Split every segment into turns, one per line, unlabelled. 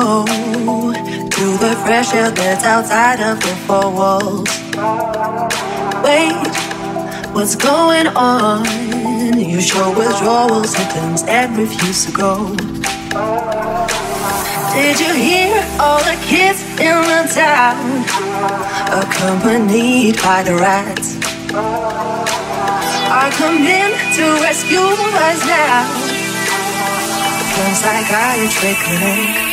to the fresh air that's outside of the four walls. Wait, what's going on? You show withdrawal symptoms and refuse to go. Did you hear all the kids in the town, accompanied by the rats, are coming to rescue us now? From psychiatry clinic.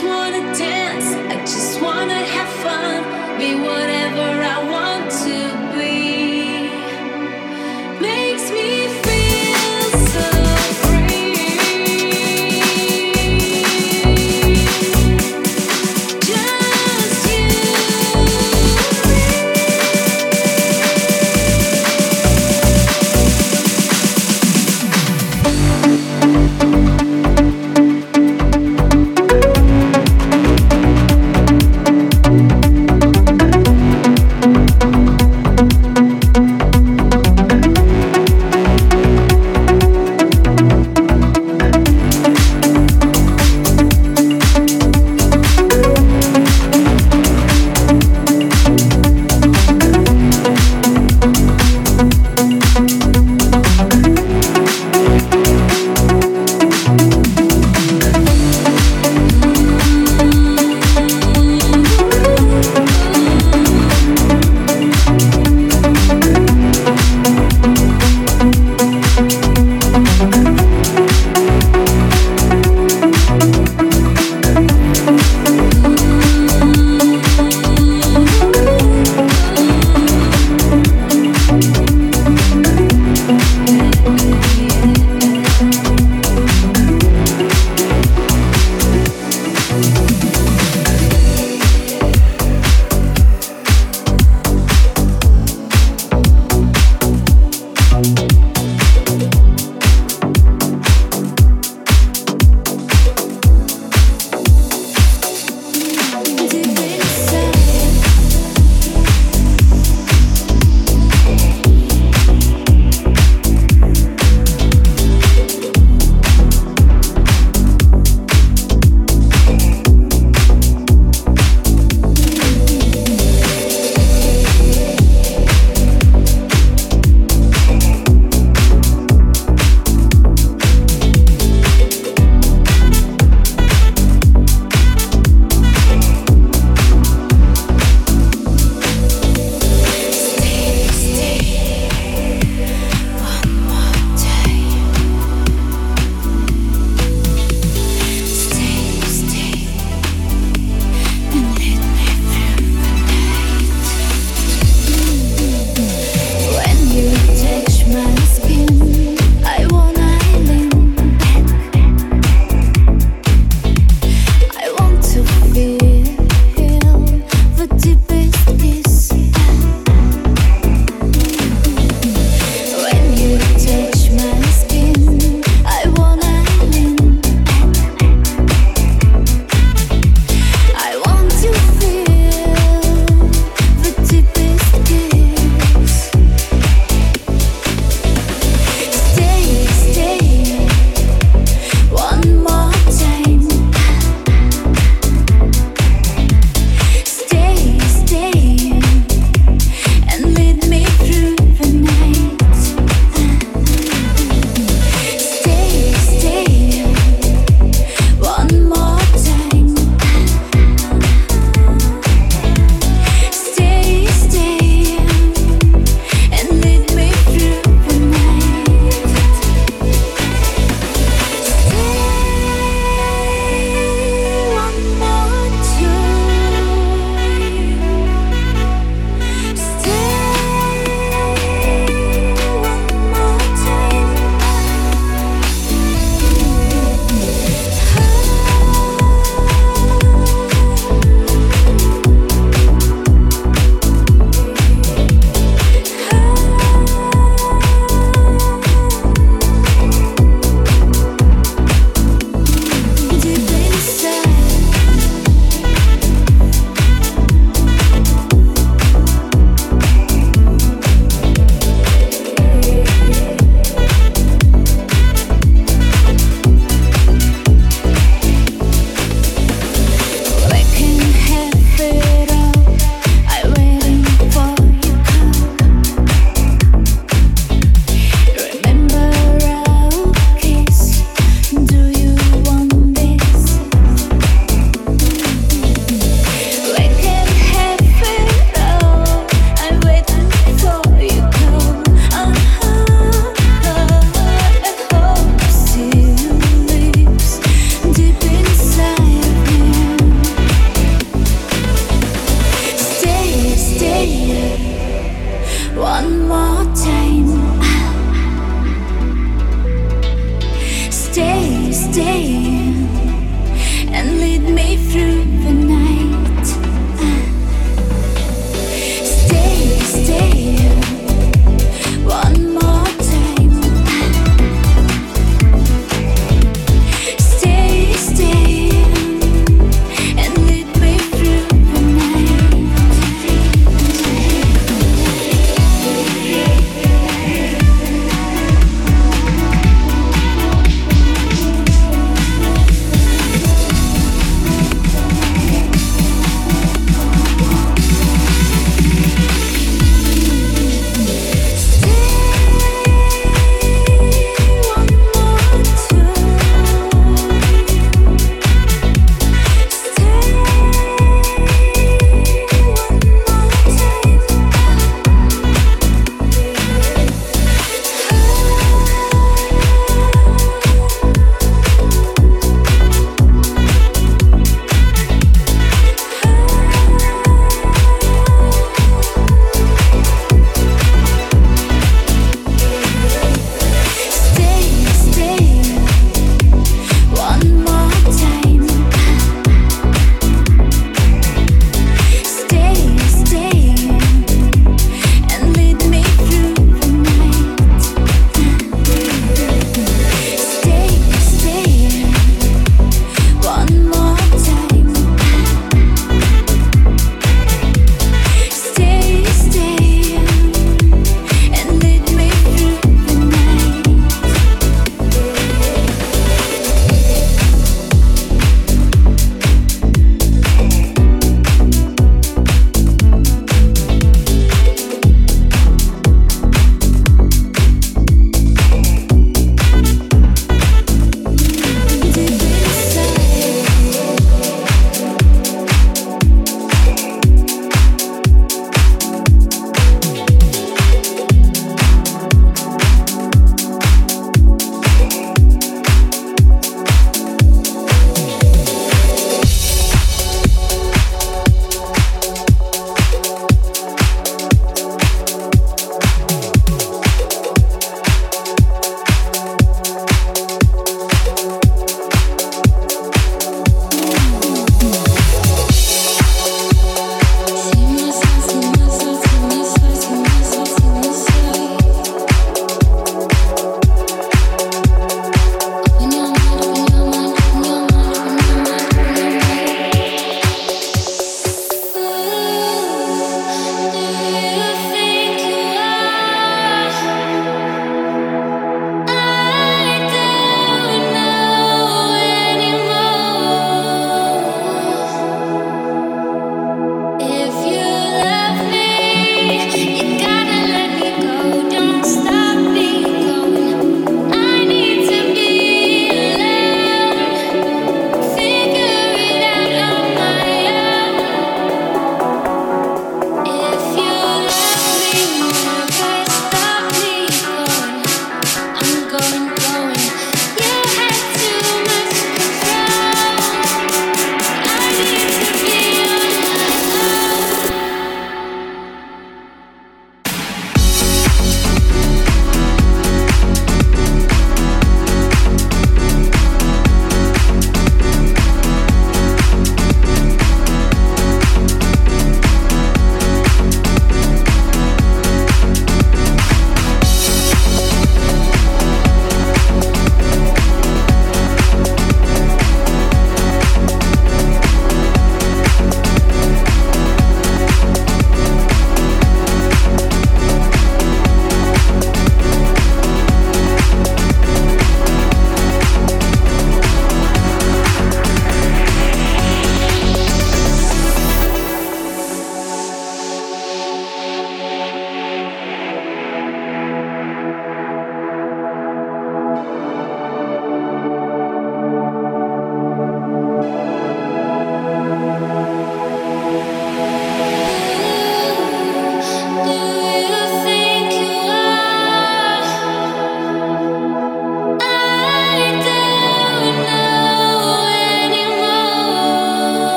just wanna dance,
I just wanna have fun, be what